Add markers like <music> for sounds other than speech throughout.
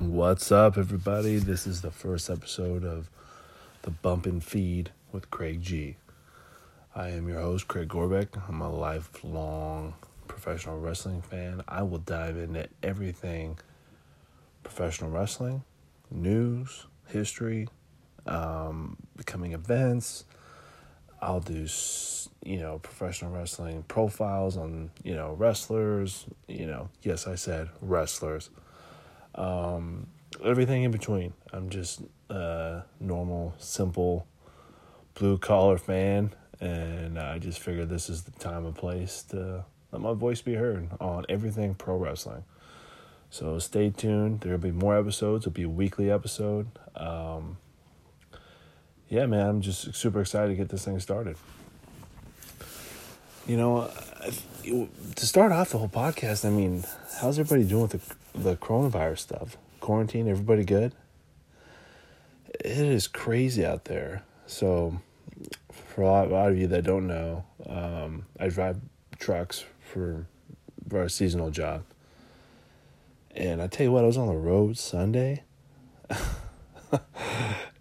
What's up, everybody? This is the first episode of the Bump and Feed with Craig G. I am your host, Craig Gorbeck. I'm a lifelong professional wrestling fan. I will dive into everything professional wrestling, news, history, um, becoming events. I'll do, you know, professional wrestling profiles on, you know, wrestlers. You know, yes, I said wrestlers um, everything in between. I'm just a normal, simple, blue collar fan, and I just figured this is the time and place to let my voice be heard on everything pro wrestling. So stay tuned. There'll be more episodes. It'll be a weekly episode. Um, yeah, man, I'm just super excited to get this thing started. You know, to start off the whole podcast, I mean, how's everybody doing with the the coronavirus stuff. Quarantine, everybody good? It is crazy out there. So, for a lot, a lot of you that don't know, um, I drive trucks for, for a seasonal job. And I tell you what, I was on the road Sunday. <laughs>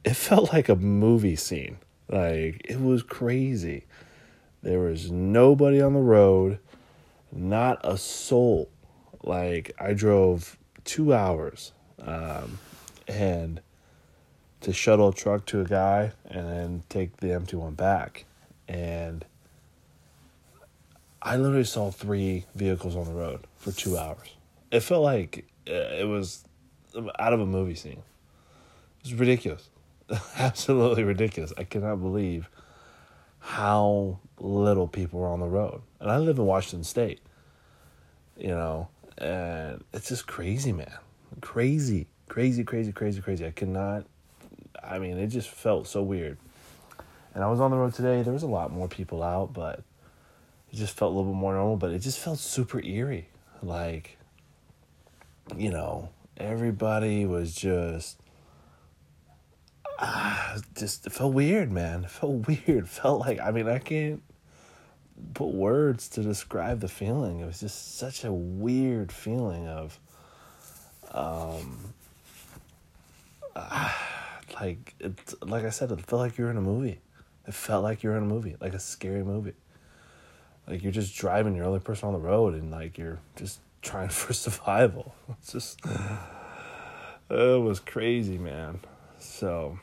it felt like a movie scene. Like, it was crazy. There was nobody on the road, not a soul like I drove two hours, um, and to shuttle a truck to a guy and then take the empty one back, and I literally saw three vehicles on the road for two hours. It felt like uh, it was out of a movie scene. It was ridiculous, <laughs> absolutely ridiculous. I cannot believe how little people were on the road, and I live in Washington State. You know, and it's just crazy, man. Crazy, crazy, crazy, crazy, crazy. I cannot. I mean, it just felt so weird. And I was on the road today. There was a lot more people out, but it just felt a little bit more normal. But it just felt super eerie. Like, you know, everybody was just. Ah, just it felt weird, man. It felt <laughs> weird. It felt like I mean I can't put words to describe the feeling. It was just such a weird feeling of, um, uh, like it, like I said, it felt like you're in a movie. It felt like you're in a movie, like a scary movie. Like you're just driving, you're the only person on the road, and like you're just trying <laughs> for survival. It's just, <sighs> it was crazy, man. So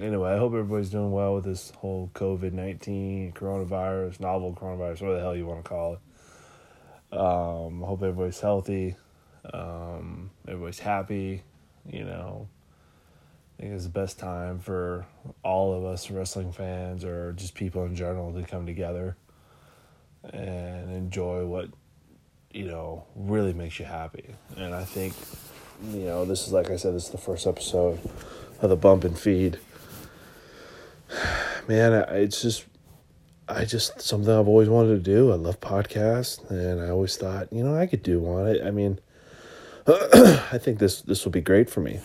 anyway, I hope everybody's doing well with this whole COVID 19 coronavirus, novel coronavirus, whatever the hell you want to call it. Um, I hope everybody's healthy. Um, everybody's happy. You know, I think it's the best time for all of us wrestling fans or just people in general to come together and enjoy what, you know, really makes you happy. And I think, you know, this is, like I said, this is the first episode of the Bump and Feed man, it's just I just something I've always wanted to do. I love podcasts, and I always thought, you know, I could do one. I, I mean, <clears throat> I think this this would be great for me.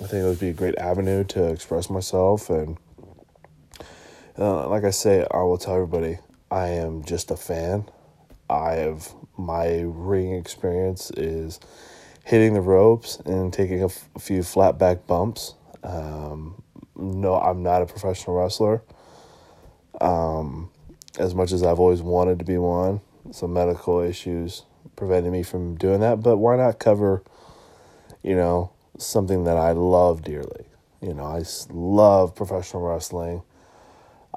I think it would be a great avenue to express myself, and uh, like I say, I will tell everybody, I am just a fan. I have my ring experience is hitting the ropes and taking a, f- a few flat back bumps. Um, no, I'm not a professional wrestler. Um, as much as I've always wanted to be one, some medical issues prevented me from doing that. But why not cover, you know, something that I love dearly? You know, I love professional wrestling.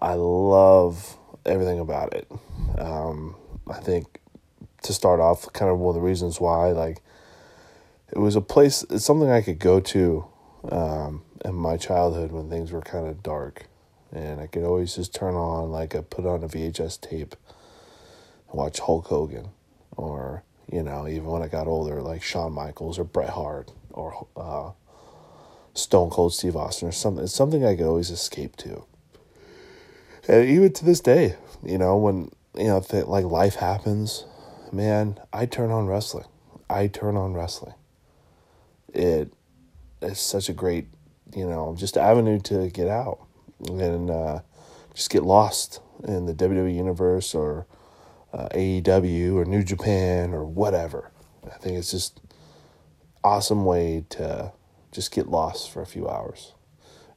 I love everything about it. Um, I think to start off, kind of one of the reasons why, like, it was a place, it's something I could go to um, in my childhood when things were kind of dark. And I could always just turn on, like, I put on a VHS tape, and watch Hulk Hogan, or, you know, even when I got older, like Shawn Michaels or Bret Hart or uh, Stone Cold Steve Austin or something. It's something I could always escape to. And even to this day, you know, when, you know, th- like life happens, man, I turn on wrestling. I turn on wrestling. It is such a great you know, just avenue to get out and uh, just get lost in the WWE universe or uh, AEW or New Japan or whatever. I think it's just awesome way to just get lost for a few hours.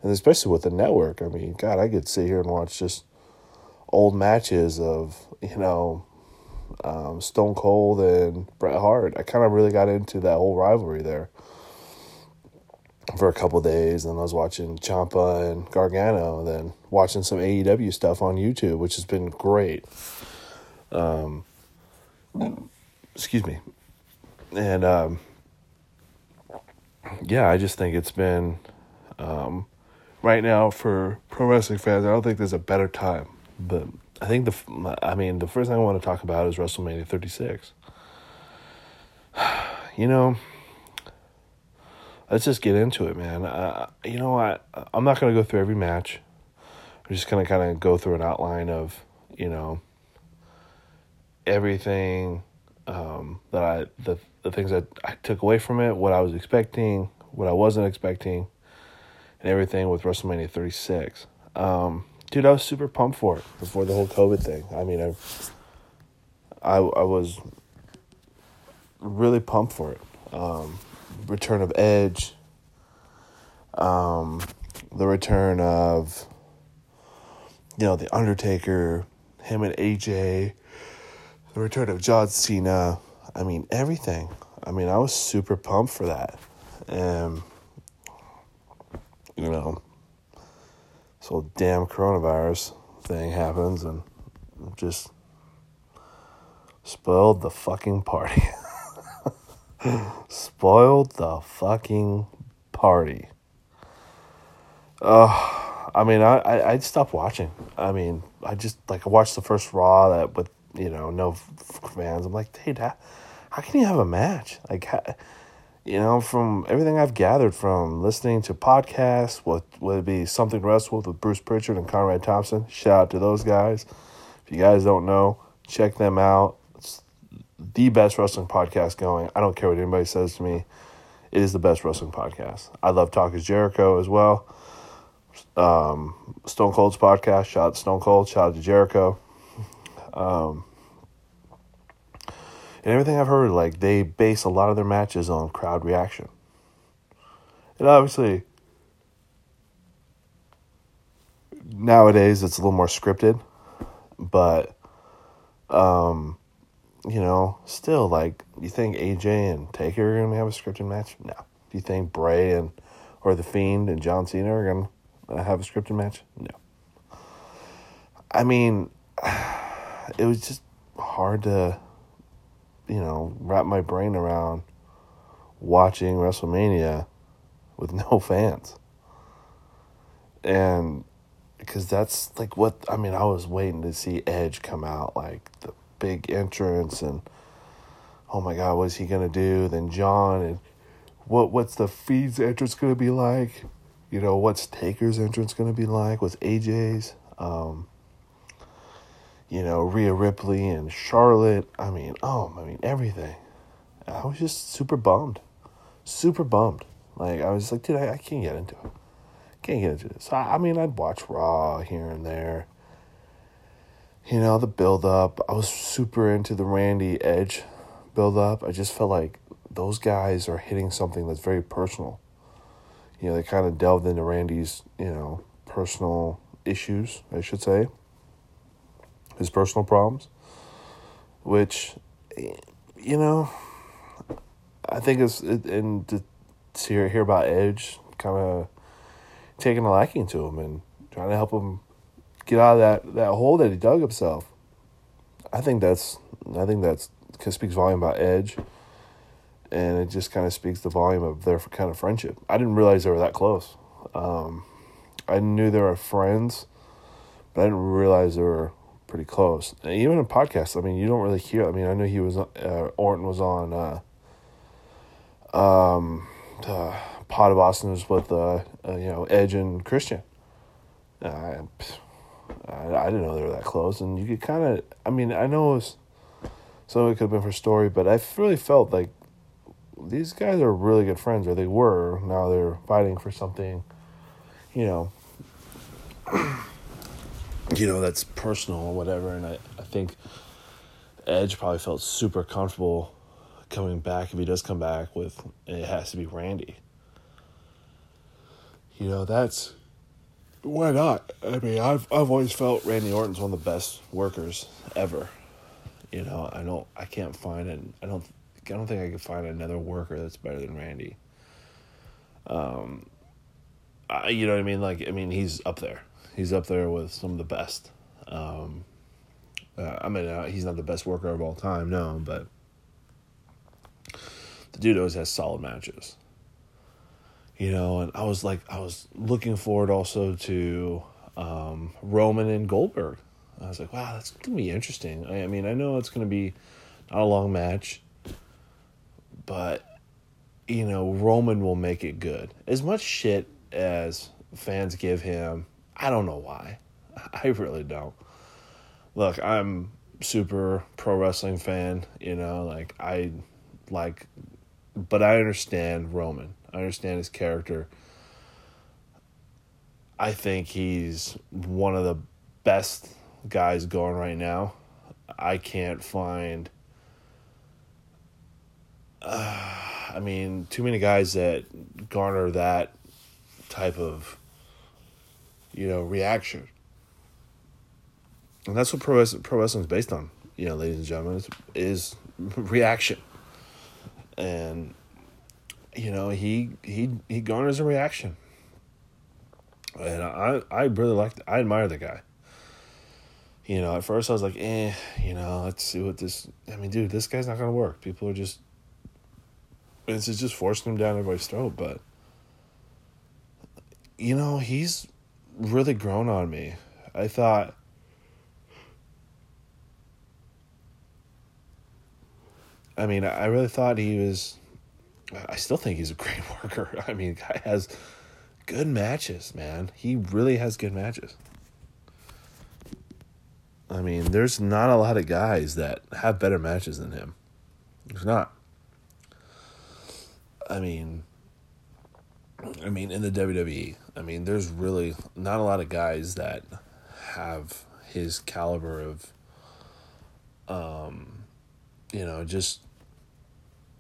And especially with the network, I mean, God, I could sit here and watch just old matches of, you know, um, Stone Cold and Bret Hart. I kind of really got into that whole rivalry there for a couple days. And I was watching Ciampa and Gargano, then watching some AEW stuff on YouTube, which has been great. Um, excuse me. And um, yeah, I just think it's been um, right now for pro wrestling fans. I don't think there's a better time, but I think the I mean the first thing I want to talk about is WrestleMania 36. <sighs> You know, let's just get into it, man. Uh, you know, I I'm not gonna go through every match. I'm just gonna kind of go through an outline of you know everything um, that I the the things that I took away from it, what I was expecting, what I wasn't expecting, and everything with WrestleMania 36. Um, dude, I was super pumped for it before the whole COVID thing. I mean, I, I, I was really pumped for it. Um, return of Edge, um, the return of, you know, The Undertaker, him and AJ, the return of John Cena. I mean, everything. I mean, I was super pumped for that. And, you know, this whole damn coronavirus thing happens and just spoiled the fucking party. <laughs> <gasps> spoiled the fucking party. Uh, I mean, I, I, I stopped watching. I mean, I just, like, I watched the first Raw that with, you know, no fans. I'm like, dude, how, how can you have a match? Like, how, you know, from everything I've gathered from listening to podcasts, what would be Something to Wrestle with with Bruce Pritchard and Conrad Thompson. Shout out to those guys. If you guys don't know, check them out. The best wrestling podcast going. I don't care what anybody says to me. It is the best wrestling podcast. I love Talk is Jericho as well. Um, Stone Cold's podcast. Shout out to Stone Cold. Shout out to Jericho. Um, and everything I've heard, like they base a lot of their matches on crowd reaction. And obviously, nowadays it's a little more scripted, but, um, you know, still like, you think AJ and Taker are gonna have a scripted match? No. Do you think Bray and or the Fiend and John Cena are gonna have a scripted match? No. I mean, <sighs> it was just hard to you know, wrap my brain around watching WrestleMania with <laughs> no fans. And because that's like what I mean, I was waiting to see Edge come out, like the big entrance, and oh my God, what's he gonna do? Then John, and what what's the Fiend's entrance gonna be like? You know, what's Taker's entrance gonna be like? What's AJ's? Um, you know, Rhea Ripley and Charlotte. I mean, oh, I mean, everything. I was just super bummed. Super bummed. Like, I was like, dude, I, I can't get into it. Can't get into this. I, I mean, I'd watch Raw here and there. You know, the build up. I was super into the Randy Edge build up. I just felt like those guys are hitting something that's very personal. You know, they kind of delved into Randy's, you know, personal issues, I should say his personal problems, which, you know, I think it's and to hear hear about Edge kind of taking a liking to him and trying to help him get out of that, that hole that he dug himself. I think that's I think that's speaks volume about Edge, and it just kind of speaks the volume of their kind of friendship. I didn't realize they were that close. Um, I knew they were friends, but I didn't realize they were pretty close. Even in podcasts, I mean, you don't really hear. I mean, I knew he was uh, Orton was on uh, um, uh, Pod of Austin was with uh, uh, you know Edge and Christian. I, I, I didn't know they were that close, and you could kind of. I mean, I know it was, some of it could have been for story, but I really felt like these guys are really good friends, or they were. Now they're fighting for something, you know you know, that's personal or whatever. And I, I think Edge probably felt super comfortable coming back if he does come back with it has to be Randy. you know, that's why not? I mean, I've I've always felt Randy Orton's one of the best workers ever. You know, I don't I can't find it. I don't I don't think I can find another worker that's better than Randy. Um, I, you know what I mean? Like, I mean, he's up there. He's up there with some of the best. Um, uh, I mean, uh, he's not the best worker of all time, no, but the dude always has solid matches. You know, and I was like, I was looking forward also to um, Roman and Goldberg. I was like, wow, that's gonna be interesting. I, I mean, I know it's gonna be not a long match, but you know, Roman will make it good. As much shit as fans give him, I don't know why. <laughs> I really don't. Look, I'm super pro wrestling fan, you know, like I like but I understand Roman. I understand his character. I think he's one of the best guys going right now. I can't find uh, I mean, too many guys that garner that type of you know reaction. And that's what pro wrestling, pro wrestling is based on, you know, ladies and gentlemen, is, is <laughs> reaction. And you know, he he he garners a reaction. And I I really like I admire the guy. You know, at first I was like, eh, you know, let's see what this I mean, dude, this guy's not gonna work. People are just Vince is just forcing him down everybody's throat, but you know, he's really grown on me. I thought I mean, I really thought he was I still think he's a great <laughs> worker. I mean, guy has good matches, man. He really has good matches. I mean, there's not a lot of guys that have better matches than him. There's not. I mean, I mean, in the WWE, I mean, there's really not a lot of guys that have his caliber of, um, you know, just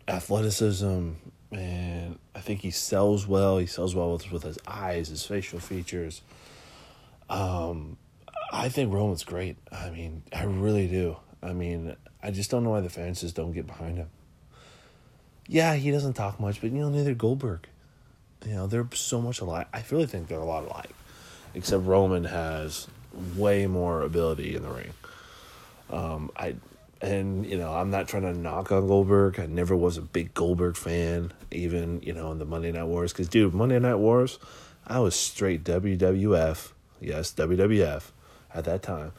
athleticism, and I think he sells well. He sells well with with his eyes, his facial features. Um, I think Roman's great. I mean, I really do. I mean, I just don't know why the fans just don't get behind him yeah, he doesn't talk much, but you know, neither Goldberg. You know, they're so much alike. I really think they're a lot alike, except Roman has way more ability in the ring. Um, I and you know, I'm not trying to knock on Goldberg. I never was a big Goldberg fan, even you know in the Monday Night Wars. Because dude, Monday Night Wars, I was straight WWF. Yes, WWF at that time,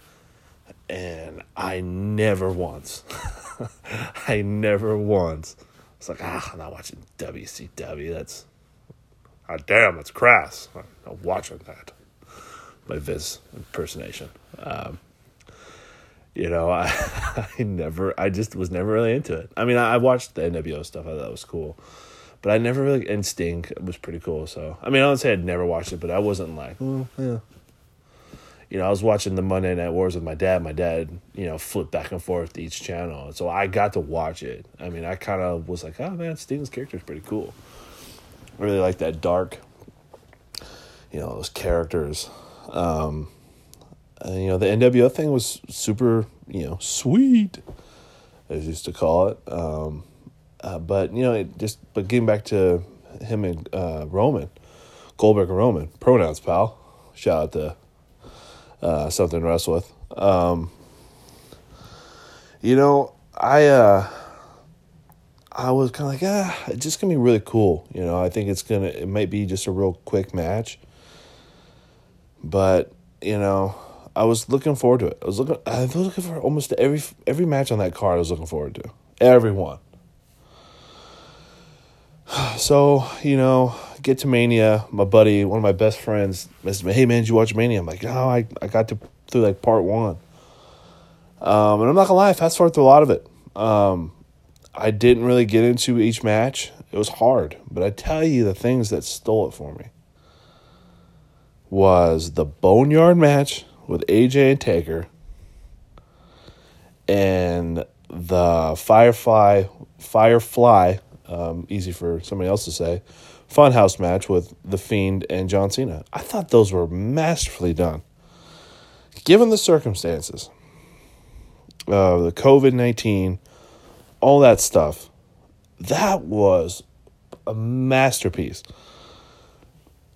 and I never once, <laughs> I never once it's like, ah, I'm not watching WCW. That's, ah, damn, that's crass. I'm not watching that. My Vince impersonation. Um, you know, I, <laughs> I never, I just was never really into it. I mean, I, I watched the NWO stuff. I thought was cool. But I never really, and Sting was pretty cool. So, I mean, I don't say I'd never watched it, but I wasn't like, oh, yeah, you know, I was watching the Monday Night Wars with my dad. My dad, you know, flipped back and forth to each channel. So I got to watch it. I mean, I kind of was like, oh man, Steven's character is pretty cool. I really like that dark, you know, those characters. Um, and, you know, the NWO thing was super, you know, sweet, as used to call it. Um, uh, but, you know, it just, but getting back to him and uh, Roman, Goldberg and Roman, pronouns, pal. Shout out to uh, something to wrestle with. Um, you know, I uh, I was kind of like, ah, it's just gonna be really cool. You know, I think it's gonna, it might be just a real quick match, but you know, I was looking forward to it. I was looking, I was looking for almost every every match on that card. I was looking forward to every one. <sighs> So you know, get to Mania, my buddy, one of my best friends, messaged me, "Hey man, did you watch Mania?" I'm like, "Oh, I I got to through like part one." Um, and I'm not gonna lie, I fast forward through a lot of it. Um, I didn't really get into each match. It was hard, but I tell you, the things that stole it for me was the Boneyard match with AJ and Taker, and the Firefly Firefly, um, easy for somebody else to say, Funhouse match with The Fiend and John Cena. I thought those were masterfully done. Given the circumstances, uh, the COVID 19, all that stuff, that was a masterpiece.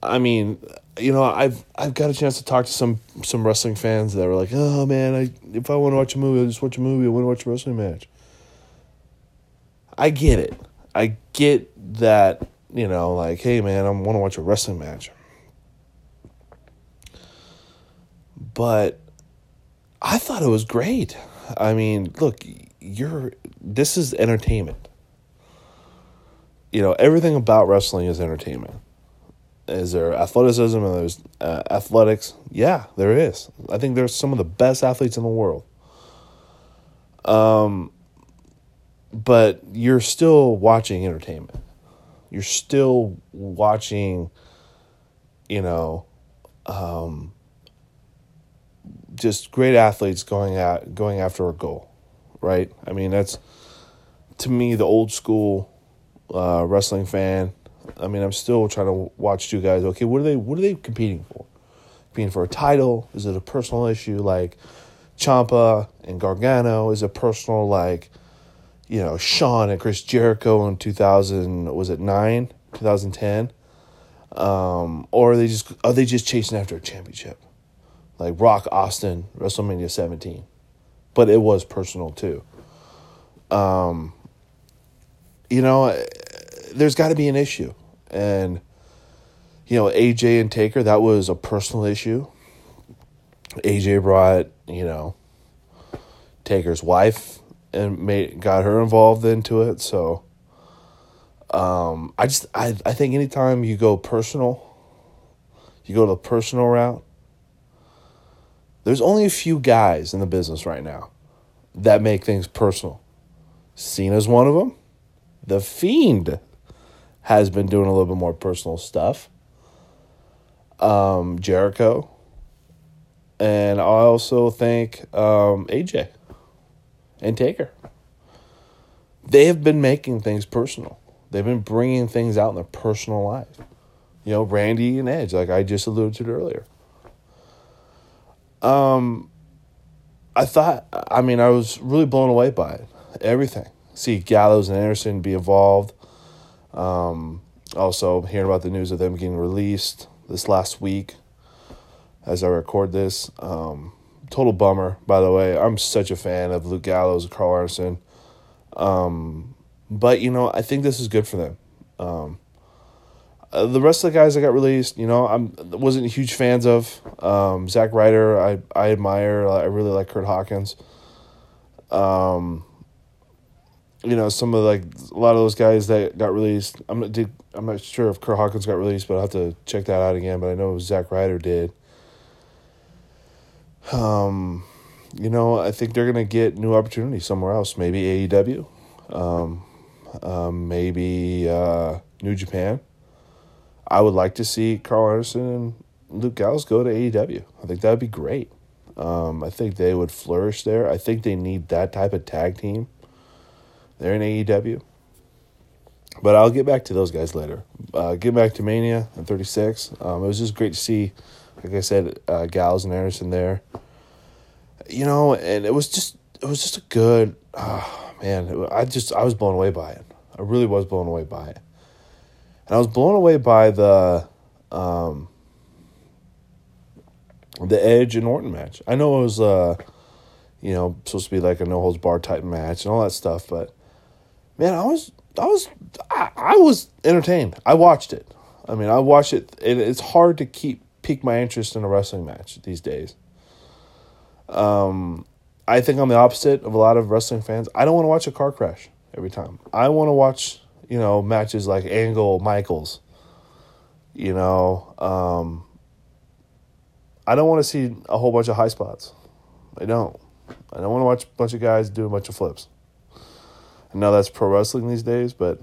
I mean, you know, I've I've got a chance to talk to some some wrestling fans that were like, "Oh man, I if I want to watch a movie, I just watch a movie. I want to watch a wrestling match." I get it. I get that, you know, like, hey man, I want to watch a wrestling match. But I thought it was great. I mean, look, you're this is entertainment. You know, everything about wrestling is entertainment. Is there athleticism and there's uh, athletics? Yeah, there is. I think there's some of the best athletes in the world. Um, but you're still watching entertainment. You're still watching, you know, um, just great athletes going at going after a goal, right? I mean, that's to me the old school uh, wrestling fan. I mean, I'm still trying to watch two guys. Okay, what are they? What are they competing for? Competing for a title? Is it a personal issue like Ciampa and Gargano? Is it personal like you know Shawn and Chris Jericho in 2000? Was it nine? 2010? Um, or are they just are they just chasing after a championship? Like Rock Austin WrestleMania 17, but it was personal too. Um, you know, there's got to be an issue. And, you know, AJ and Taker, that was a personal issue. AJ brought, you know, Taker's wife and made got her involved into it. So um, I just I, I think anytime you go personal, you go the personal route, there's only a few guys in the business right now that make things personal. Cena's one of them. The Fiend has been doing a little bit more personal stuff. Um, Jericho. And I also think um, AJ and Taker. They have been making things personal. They've been bringing things out in their personal life. You know, Randy and Edge, like I just alluded to earlier. Um, I thought, I mean, I was really blown away by it. Everything see Gallows and Anderson be involved. Um, also, hearing about the news of them getting released this last week as I record this. Um, total bummer, by the way. I'm such a fan of Luke Gallows and Karl Anderson. Um, but, you know, I think this is good for them. Um, uh, the rest of the guys that got released, you know, I wasn't huge fans of. Um, Zack Ryder, I, I admire. I really like Kurt Hawkins. Um, you know, some of like a lot of those guys that got released. I'm not did I'm not sure if Kurt Hawkins got released, but I will have to check that out again. But I know Zack Ryder did. Um, you know, I think they're gonna get new opportunities somewhere else. Maybe AEW, um, um, maybe uh, New Japan. I would like to see Karl Anderson and Luke Gallows go to AEW. I think that would be great. Um, I think they would flourish there. I think they need that type of tag team they're in AEW. But I'll get back to those guys later. Uh, get back to Mania and 36. Um, it was just great to see, like I said, uh, Gallows and Anderson there. You know, and it was just it was just a good, oh, man. I just I was blown away by it. I really was blown away by it, and I was blown away by the, um, the Edge and Orton match. I know it was, uh, you know, supposed to be like a no holds bar type match and all that stuff, but man, I was I was I, I was entertained. I watched it. I mean, I watched it. and it's hard to keep pique my interest in a wrestling match these days. Um, I think I'm the opposite of a lot of wrestling fans. I don't want to watch a car crash every time. I want to watch, you know, matches like Angle Michaels. You know, um, I don't want to see a whole bunch of high spots. I don't. I don't want to watch a bunch of guys do a bunch of flips. I know that's pro wrestling these days, but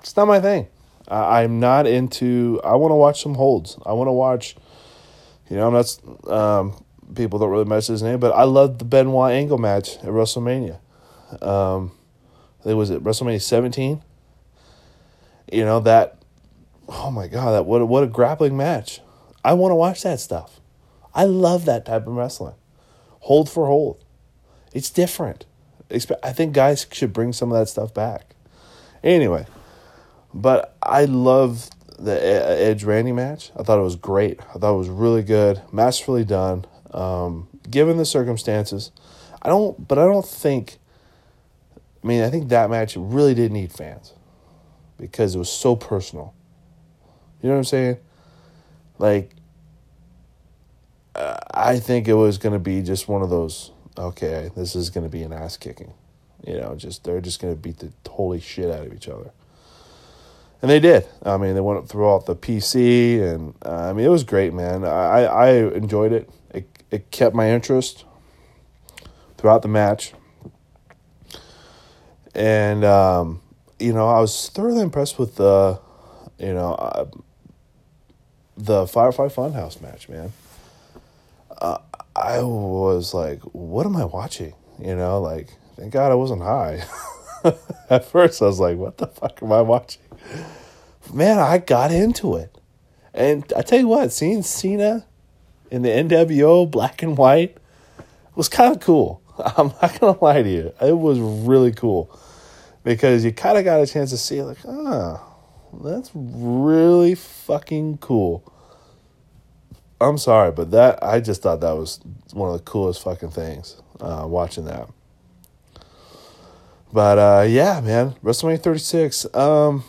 it's not my thing. I, am not into. I want to watch some holds. I want to watch. You know, I'm not. Um, people don't really mention his name, but I love the Benoit Angle match at WrestleMania. Um, I think was it WrestleMania 17. You know that oh my god, that what what a grappling match. I want to watch that stuff. I love that type of wrestling. Hold for hold. It's different. I think guys should bring some of that stuff back. Anyway, but I love the Edge Randy match. I thought it was great. I thought it was really good, masterfully done. Um, given the circumstances, I don't, but I don't think. I mean, I think that match really did need fans because it was so personal. You know what I'm saying? Like, uh, I think it was going to be just one of those. Okay, this is going to be an ass kicking. You know, just they're just going to beat the holy shit out of each other. And they did. I mean, they went throughout the PC, and uh, I mean, it was great, man. I I enjoyed it. It it kept my interest throughout the match, and um, you know, I was thoroughly impressed with the, you know, uh, the Firefly Funhouse match, man. Uh, I was like, what am I watching? You know, like, thank God I wasn't high. <laughs> At first, I was like, what the fuck am I watching? Man, I got into it. And I tell you what, seeing Cena in the NWO black and white was kind of cool. <laughs> I'm not going to lie to you. It was really cool because you kind of got a chance to see, like, ah, that's really fucking cool. I'm sorry, but that I just thought that was one of the coolest fucking things uh, watching that. But uh, yeah, man, WrestleMania 36. Um,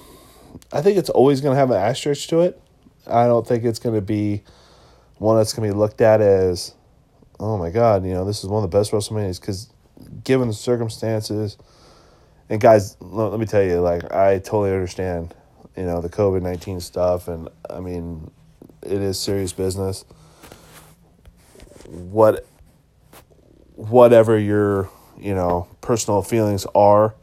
I think it's always going to have an asterisk to it. I don't think it's going to be one that's going to be looked at as, oh my god, you know, this is one of the best WrestleManias because given the circumstances. And guys, let me tell you, like I totally understand, you know, the COVID nineteen stuff, and I mean, it is serious business. What whatever your, you know, personal feelings are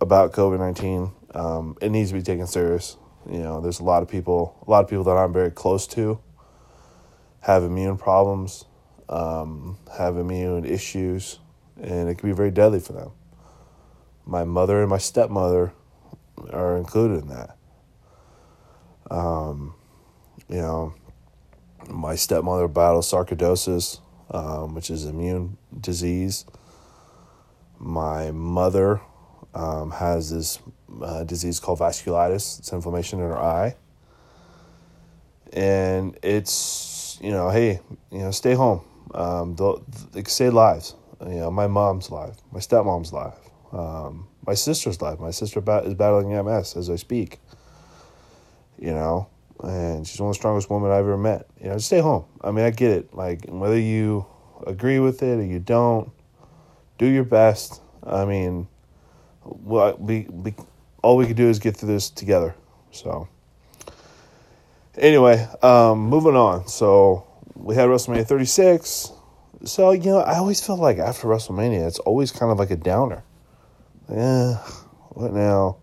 about COVID 19, um, it needs to be taken serious. You know, there's a lot of people, a lot of people that I'm very close to have immune problems, um, have immune issues, and it can be very deadly for them. My mother and my stepmother are included in that. Um, you know, my stepmother battles sarcoidosis, um, which is immune disease. My mother um, has this uh, disease called vasculitis. It's inflammation in her eye. And it's, you know, hey, you know, stay home. Um, they save lives. You know, my mom's life, my stepmom's life, um, my sister's life. My sister bat- is battling MS as I speak. You know, and she's one of the strongest women I've ever met. You know, stay home. I mean, I get it. Like whether you agree with it or you don't, do your best. I mean, we we all we can do is get through this together. So anyway, um, moving on. So we had WrestleMania 36. So you know, I always feel like after WrestleMania, it's always kind of like a downer. Yeah, what now?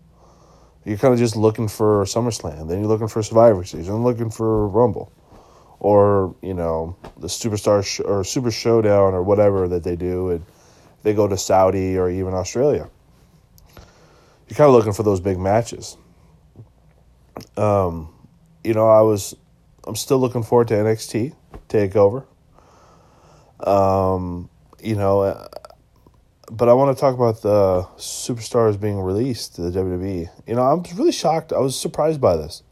You're kind of just looking for SummerSlam, then you're looking for Survivor Series, and looking for Rumble, or you know the Superstar sh- or Super Showdown or whatever that they do, and they go to Saudi or even Australia. You're kind of looking for those big matches. Um, you know, I was, I'm still looking forward to NXT Takeover. Um, you know, but I want to talk about the superstars being released to the WWE. You know, I'm really shocked. I was surprised by this.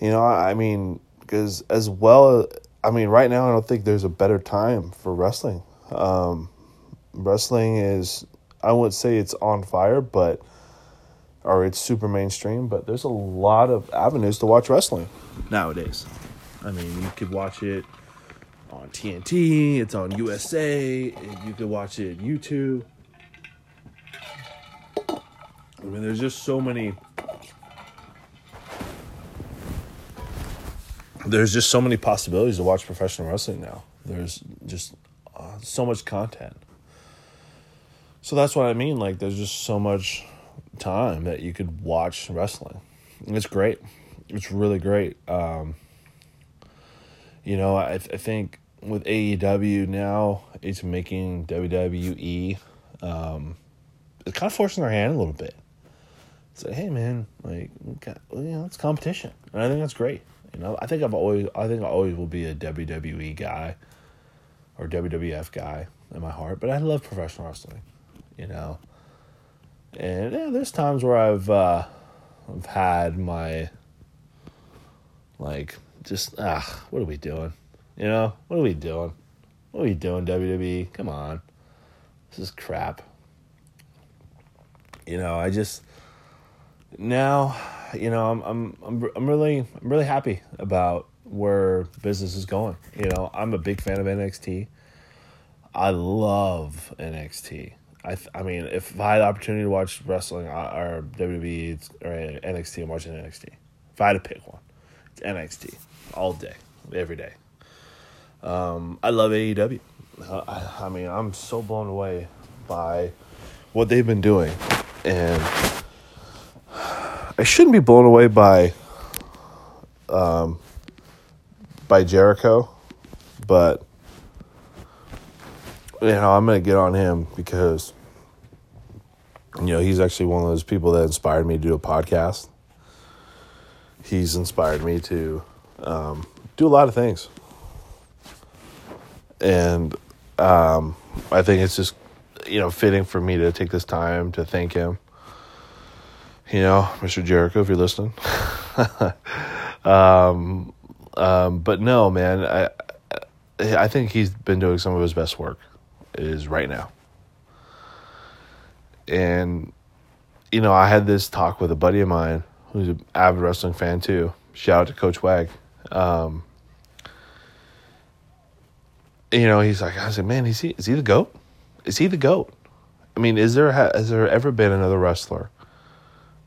You know, I mean, because as well, I mean, right now, I don't think there's a better time for wrestling. Um, wrestling is, I wouldn't say it's on fire, but, or it's super mainstream, but there's a lot of avenues to watch wrestling nowadays. I mean, you could watch it on TNT, it's on USA, you can watch it on YouTube. I mean, there's just so many. There's just so many possibilities to watch professional wrestling now. There's just uh, so much content. So that's what I mean. Like, there's just so much time that you could watch wrestling. And it's great. It's really great. Um, you know, I, I think with AEW now, it's making WWE. Um, it's kind of forcing their hand a little bit say, hey man, like you know, it's competition, and I think that's great. You know, I think I've always, I think I always will be a WWE guy or WWF guy in my heart, but I love professional wrestling. You know, and yeah, there's times where I've, uh, I've had my, like, just ah, what are we doing? You know, what are we doing? What are we doing, WWE? Come on, this is crap. You know, I just now, you know, I'm I'm I'm I'm really I'm really happy about where business is going. You know, I'm a big fan of NXT. I love NXT. I I mean, if I had the opportunity to watch wrestling uh, or WWE or NXT, I'm watching NXT. If I had to pick one, it's NXT all day, every day. Um, I love AEW. I, I mean, I'm so blown away by what they've been doing, and I shouldn't be blown away by um, by Jericho, but you know I'm gonna get on him because you know he's actually one of those people that inspired me to do a podcast. He's inspired me to um, do a lot of things, and um, I think it's just you know fitting for me to take this time to thank him you know, Mr. Jericho, if you're listening. <laughs> um, um, but no, man, I I think he's been doing some of his best work is right now. And you know, I had this talk with a buddy of mine who's an avid wrestling fan too. Shout out to Coach Wag. Um, you know, he's like, I said, man, is he is he the goat? Is he the goat? I mean, is there has there ever been another wrestler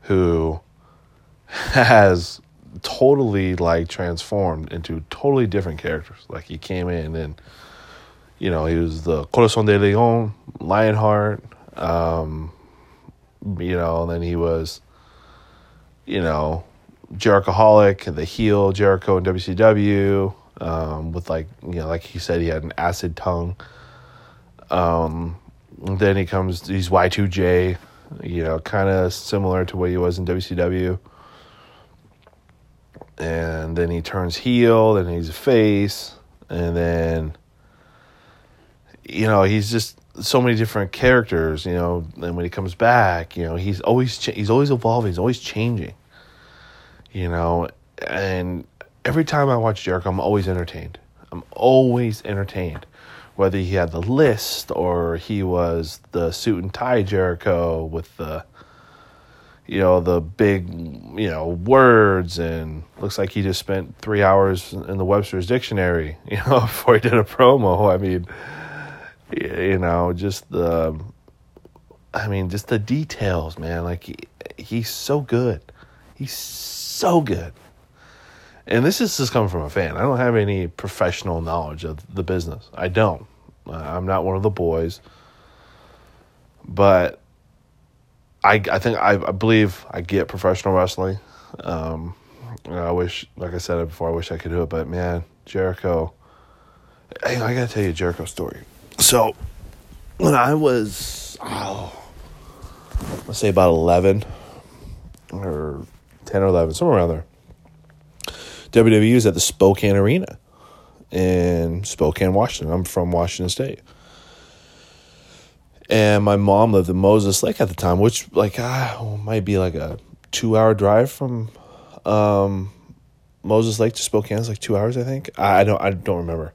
who <laughs> has totally like transformed into totally different characters. Like he came in and you know, he was the Corazon de Leon, Lionheart, um, you know, and then he was, you know, Jerichoholic, and the heel Jericho in WCW, um, with like, you know, like he said, he had an acid tongue. Um, then he comes, he's Y2J, you know, kind of similar to what he was in WCW. And then he turns heel, and he's a face, and then, you know, he's just so many different characters, you know. And when he comes back, you know, he's always cha- he's always evolving, he's always changing, you know. And every time I watch Jericho, I'm always entertained. I'm always entertained whether he had the list or he was the suit and tie Jericho with the you know the big you know words and looks like he just spent three hours in the Webster's dictionary <laughs> you know before he did a promo. I mean, you know, just the I mean, just the details, man. Like he, he's so good. He's so good. And this is just coming from a fan. I don't have any professional knowledge of the business. I don't. I'm not one of the boys. But I, I think I, I believe I get professional wrestling. Um, I wish, like I said before, I wish I could do it. But man, Jericho, hey, I gotta tell you a Jericho story. So when I was, oh, let's say about eleven or ten or eleven, somewhere around there WWE was at the Spokane Arena in Spokane, Washington. I'm from Washington State. And my mom lived in Moses Lake at the time, which like ah, might be like a two hour drive from um, Moses Lake to Spokane. It's like two hours, I think. I, I don't I don't remember.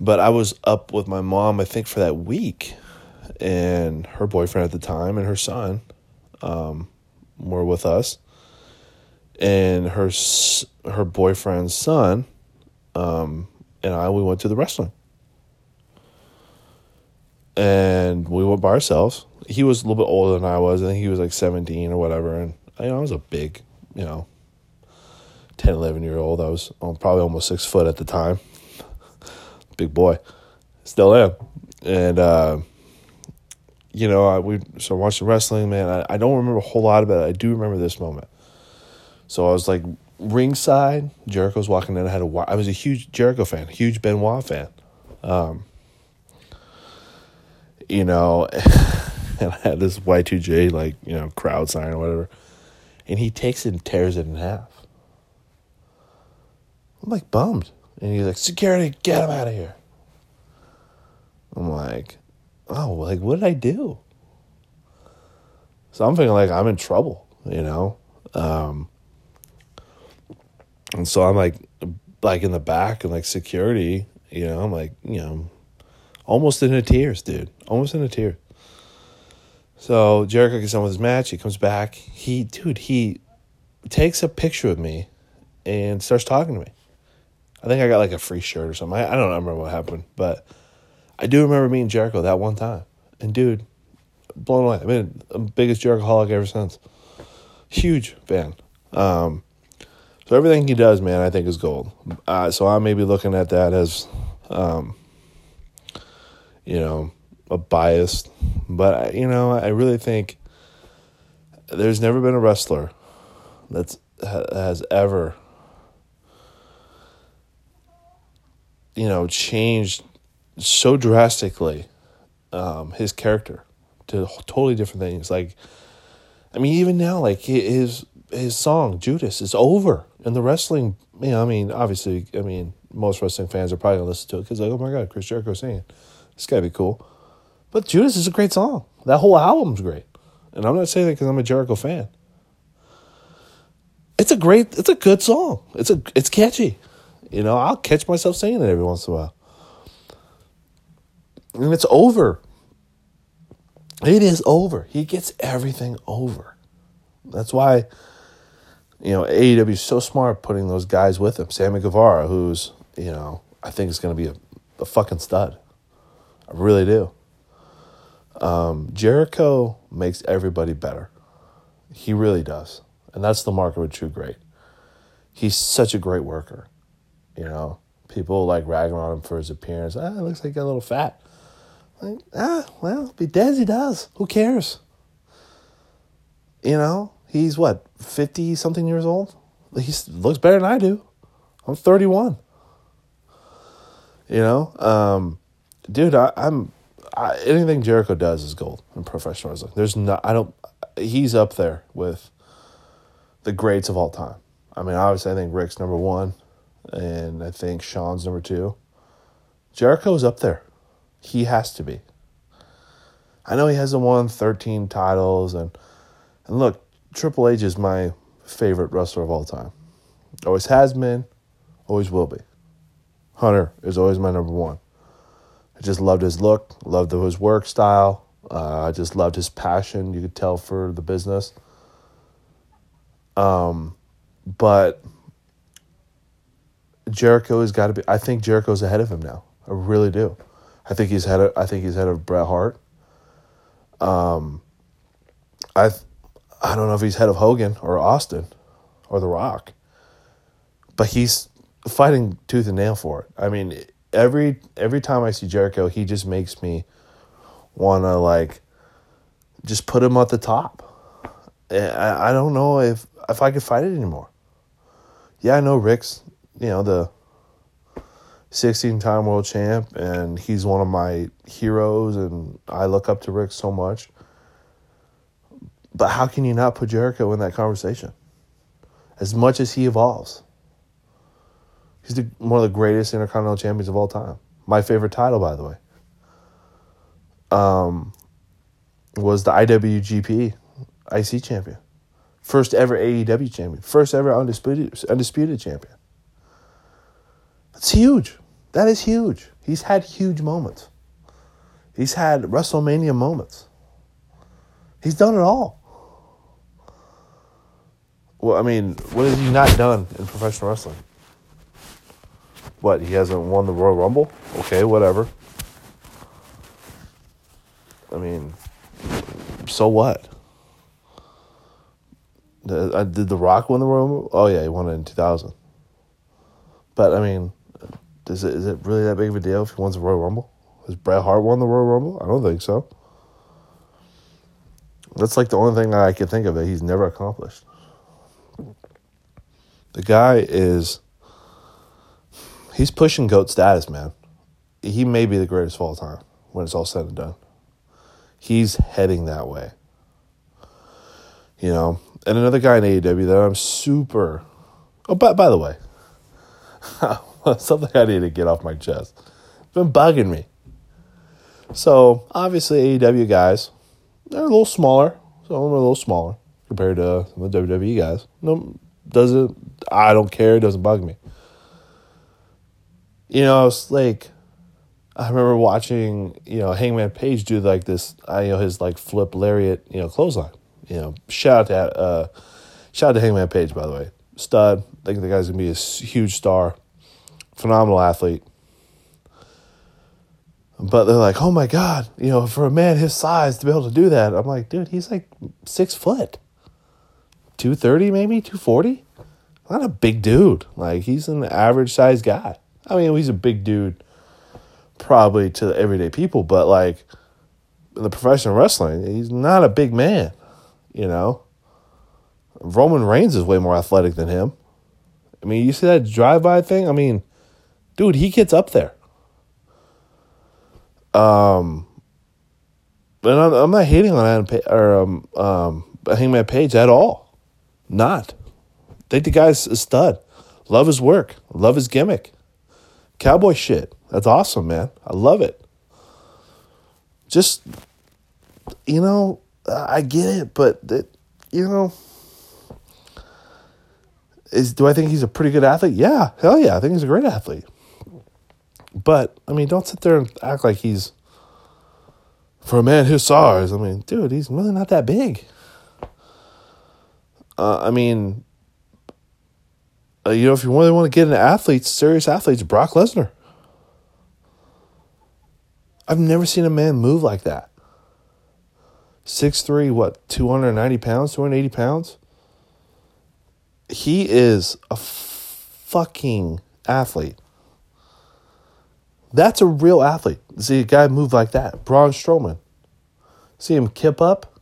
But I was up with my mom, I think, for that week, and her boyfriend at the time and her son um, were with us and her her boyfriend's son um, and I we went to the wrestling, and we went by ourselves. He was a little bit older than I was. I think he was like seventeen or whatever, and you know I was a big, you know, 10, 11 year old. I was probably almost six foot at the time, <laughs> big boy, still am, and. Uh, you know, I, we so watching the wrestling, man. I, I don't remember a whole lot about it. I do remember this moment. So I was like ringside. Jericho's walking in. I had a. I was a huge Jericho fan, huge Benoit fan. Um, you know, <laughs> and I had this Y2J like you know crowd sign or whatever, and he takes it and tears it in half. I'm like bummed, and he's like, "Security, get him out of here." I'm like, "Oh, like what did I do?" So I'm feeling like I'm in trouble, you know. Um, and so I'm like, like in the back and like security, you know, I'm like, you know, almost in the tears, dude, almost in the tears. So Jericho gets on with his match. He comes back. He, dude, he takes a picture of me and starts talking to me. I think I got like a free shirt or something. I, I don't remember what happened, but I do remember meeting Jericho that one time. And dude, blown away. I mean, I'm biggest Jericholic ever since. Huge fan. Um, so everything he does, man, I think is gold. Uh, so I may be looking at that as, um, you know, a bias, but you know, I really think there's never been a wrestler that's has ever, you know, changed so drastically um, his character to totally different things. Like, I mean, even now, like his his song Judas is over, and the wrestling. You know, I mean, obviously, I mean, most wrestling fans are probably gonna listen to it because like, oh my god, Chris Jericho singing, this gotta be cool. But Judas is a great song. That whole album's great, and I'm not saying that because I'm a Jericho fan. It's a great, it's a good song. It's a, it's catchy. You know, I'll catch myself singing it every once in a while. And it's over. It is over. He gets everything over. That's why, you know, AEW is so smart putting those guys with him. Sammy Guevara, who's, you know, I think is going to be a, a fucking stud. I really do. Um, Jericho makes everybody better. He really does. And that's the mark of a true great. He's such a great worker. You know, people like ragging on him for his appearance. Ah, it looks like he got a little fat. Like, ah, well, if he does, he does. Who cares? You know, he's what, 50 something years old? He looks better than I do. I'm 31. You know, um, dude, I, am anything Jericho does is gold in professional wrestling. There's not, I don't, he's up there with the greats of all time. I mean, obviously, I think Rick's number one, and I think Shawn's number two. Jericho's up there. He has to be. I know he hasn't won 13 titles, and and look, Triple H is my favorite wrestler of all time. Always has been, always will be. Hunter is always my number one. I just loved his look, loved his work style. Uh, I just loved his passion. You could tell for the business. Um, but Jericho has got to be. I think Jericho's ahead of him now. I really do. I think he's had. I think he's ahead of Bret Hart. Um, I, I don't know if he's head of Hogan or Austin, or The Rock. But he's fighting tooth and nail for it. I mean, every every time I see Jericho, he just makes me want to like just put him at the top. Eh, I, I don't know if if I could fight it anymore. Yeah, I know Rick's, you know, the 16 time world champ, and he's one of my heroes, and I look up to Rick so much. But how can you not put Jericho in that conversation? As much as he evolves, he's the, one of the greatest intercontinental champions of all time. My favorite title, by the way, um, was the IWGP IC champion, first ever AEW champion, first ever undisputed undisputed champion. That's huge. That is huge. He's had huge moments. He's had WrestleMania moments. He's done it all. Well, I mean, what has he not done in professional wrestling? What, he hasn't won the Royal Rumble? Okay, whatever. I mean, so what? Uh, did The Rock win the Royal Rumble? Oh, yeah, he won it in 2000. But, I mean, is it, is it really that big of a deal if he wins the Royal Rumble? Has Bret Hart won the Royal Rumble? I don't think so. That's like the only thing that I can think of that he's never accomplished. The guy is he's pushing GOAT status, man. He may be the greatest of all time when it's all said and done. He's heading that way. You know, and another guy in AEW that I'm super. Oh, by by the way, <laughs> something I need to get off my chest. It's been bugging me. So obviously AEW guys, they're a little smaller. Some of them are a little smaller compared to some of the WWE guys. No, doesn't I don't care. It doesn't bug me. You know, it's like I remember watching you know Hangman Page do like this. I you know his like flip lariat you know clothesline. You know, shout out to uh, shout out to Hangman Page by the way, stud. I think the guy's gonna be a huge star, phenomenal athlete. But they're like, oh my God, you know, for a man his size to be able to do that. I'm like, dude, he's like six foot. 230 maybe, 240. Not a big dude. Like he's an average sized guy. I mean, he's a big dude probably to the everyday people, but like in the professional wrestling, he's not a big man, you know. Roman Reigns is way more athletic than him. I mean, you see that drive by thing? I mean, dude, he gets up there. Um, and I'm, I'm not hating on Adam pa- or um, um, Hangman Page at all. Not. I think the guy's a stud. Love his work. Love his gimmick. Cowboy shit. That's awesome, man. I love it. Just, you know, I get it, but that, you know, is do I think he's a pretty good athlete? Yeah, hell yeah, I think he's a great athlete. But I mean, don't sit there and act like he's for a man his size. I mean, dude, he's really not that big. Uh, I mean, uh, you know, if you really want to get into athletes, serious athletes, Brock Lesnar. I've never seen a man move like that. Six three, what, 290 pounds, 280 pounds? He is a fucking athlete. That's a real athlete. See a guy move like that. Braun Strowman. See him kip up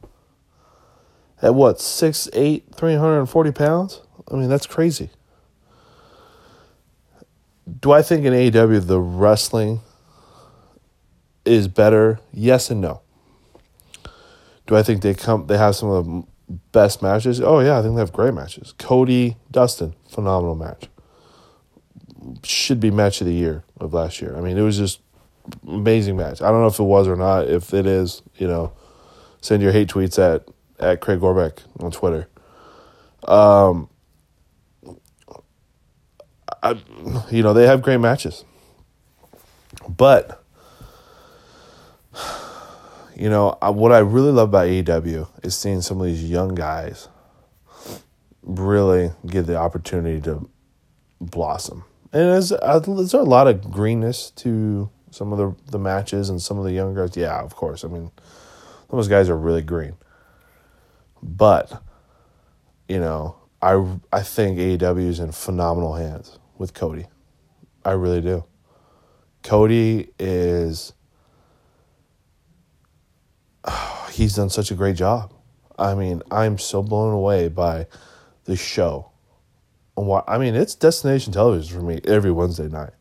at what, 6'8, 340 pounds? I mean, that's crazy. Do I think in AEW the wrestling is better? Yes and no. Do I think they come they have some of the best matches? Oh yeah, I think they have great matches. Cody, Dustin, phenomenal match. Should be match of the year of last year. I mean, it was just amazing match. I don't know if it was or not. If it is, you know, send your hate tweets at at Craig Gorbeck on Twitter. Um, I, you know, they have great matches, but you know what I really love about AEW is seeing some of these young guys really get the opportunity to blossom. And there's, uh, there's a lot of greenness to some of the the matches and some of the young guys. Yeah, of course. I mean, those guys are really green. But, you know, I, I think AEW is in phenomenal hands with Cody. I really do. Cody is. Oh, <sighs> he's done such a great job. I mean, I'm so blown away by the show. I mean, it's destination television for me every Wednesday night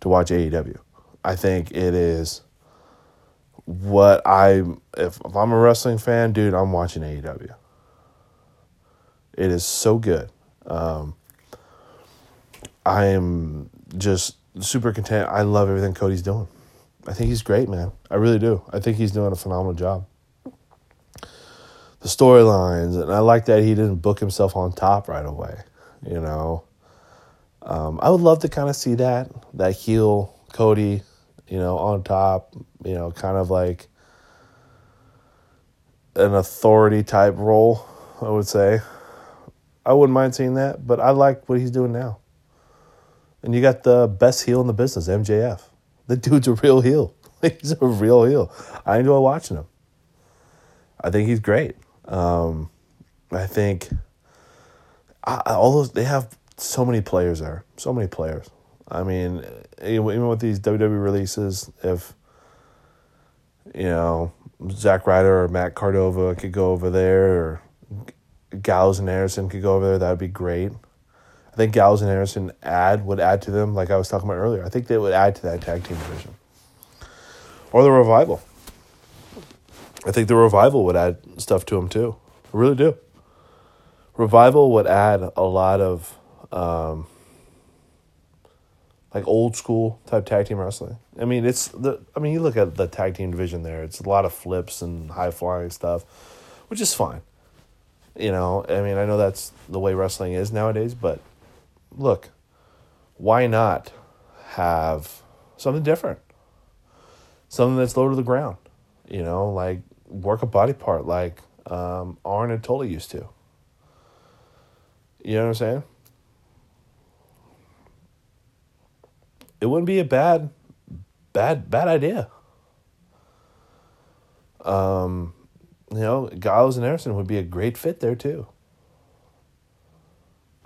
to watch AEW. I think it is what I if, if I'm a wrestling fan, dude, I'm watching AEW. It is so good. Um, I am just super content. I love everything Cody's doing. I think he's great, man. I really do. I think he's doing a phenomenal job. The storylines, and I like that he didn't book himself on top right away. You know, um, I would love to kind of see that that heel Cody you know, on top, you know, kind of like an authority type role, I would say. I wouldn't mind seeing that, but I like what he's doing now. And you got the best heel in the business, MJF. The dude's a real heel. <laughs> he's a real heel. I enjoy watching him. I think he's great. Um, I think I, all those they have so many players there, so many players. I mean, even with these WWE releases, if you know Zack Ryder or Matt Cardona could go over there, or Gallows and Anderson could go over there, that would be great. I think Gallows and Anderson add would add to them, like I was talking about earlier. I think they would add to that tag team division, or the revival. I think the revival would add stuff to them too. I really do. Revival would add a lot of um, like old school type tag team wrestling. I mean, it's the. I mean, you look at the tag team division there. It's a lot of flips and high flying stuff, which is fine. You know, I mean, I know that's the way wrestling is nowadays, but look, why not have something different? Something that's low to the ground. You know, like work a body part like um, Arn and Tully used to. You know what I'm saying? It wouldn't be a bad, bad, bad idea. Um, you know, Gallows and Anderson would be a great fit there too.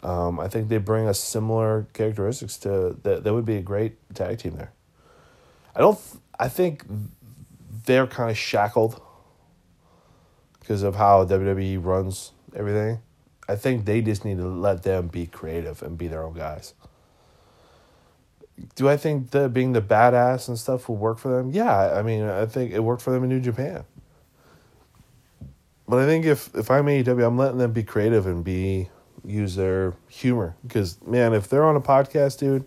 Um, I think they bring us similar characteristics to that. That would be a great tag team there. I don't. I think they're kind of shackled because of how WWE runs everything. I think they just need to let them be creative and be their own guys. Do I think that being the badass and stuff will work for them? Yeah, I mean, I think it worked for them in New Japan. But I think if if I'm AEW, I'm letting them be creative and be use their humor because man, if they're on a podcast, dude,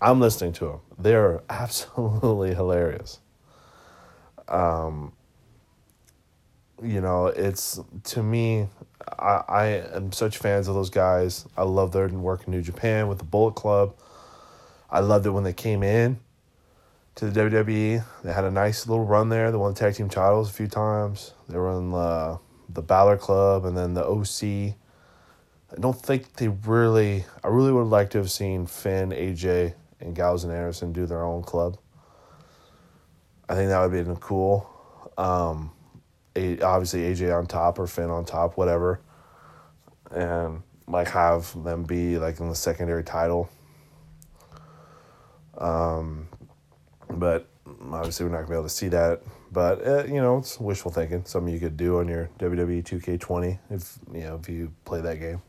I'm listening to them. They're <laughs> absolutely hilarious. Um, you know, it's to me, I, I am such fans of those guys. I love their work in New Japan with the Bullet Club. I loved it when they came in to the WWE. They had a nice little run there. They won the tag team titles a few times. They were in the, the Balor Club and then the OC. I don't think they really. I really would like to have seen Finn, AJ, and Gallows and Anderson do their own club. I think that would have been cool. Um, obviously AJ on top or Finn on top, whatever, and like have them be like in the secondary title. Um, but obviously we're not gonna be able to see that. But uh, you know, it's wishful thinking. Something you could do on your WWE Two K twenty if you know if you play that game.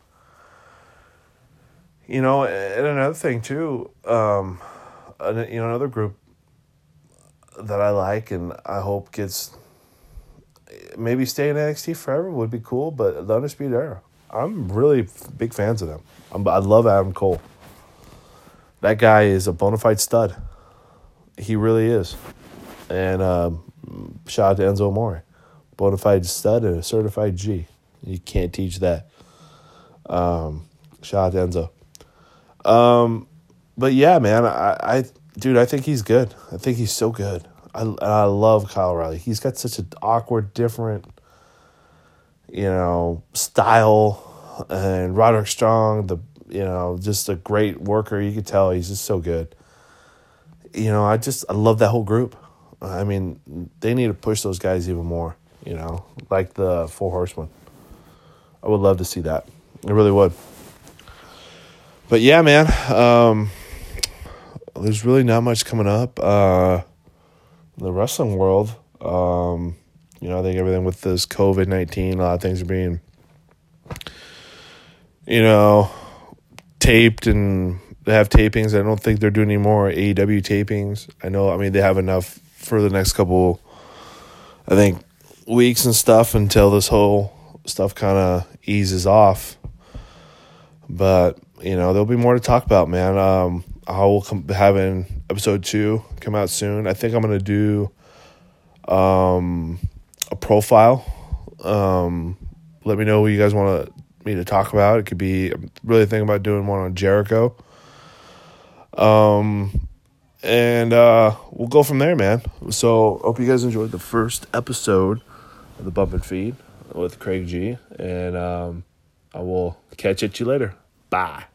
You know, and another thing too, um, you know, another group that I like and I hope gets maybe stay in NXT forever would be cool, but the Undisputed Era, I'm really big fans of them. I'm, I love Adam Cole. That guy is a bona fide stud. He really is. And um, shout out to Enzo Amore. Bona fide stud and a certified G. You can't teach that. Um, shout out to Enzo. Um, but yeah, man, I, I, dude, I think he's good. I think he's so good. I I love Kyle O'Reilly. He's got such an awkward, different, you know, style, and Roderick Strong, the you know, just a great worker. You could tell he's just so good. You know, I just I love that whole group. I mean, they need to push those guys even more. You know, like the Four Horsemen. I would love to see that. I really would. But yeah, man. Um, there's really not much coming up. Uh, the wrestling world. Um, you know, I think everything with this COVID 19, a lot of things are being, you know, taped and they have tapings. I don't think they're doing any more AEW tapings. I know, I mean, they have enough for the next couple, I think, weeks and stuff until this whole stuff kind of eases off. But, you know, there'll be more to talk about, man. Um, I will come having episode two come out soon. I think I'm gonna do um, a profile. Um, let me know what you guys want me to talk about. It could be I'm really thinking about doing one on Jericho. Um, and uh, we'll go from there, man. So hope you guys enjoyed the first episode of the Bump and Feed with Craig G, and um, I will catch at you later. Bye.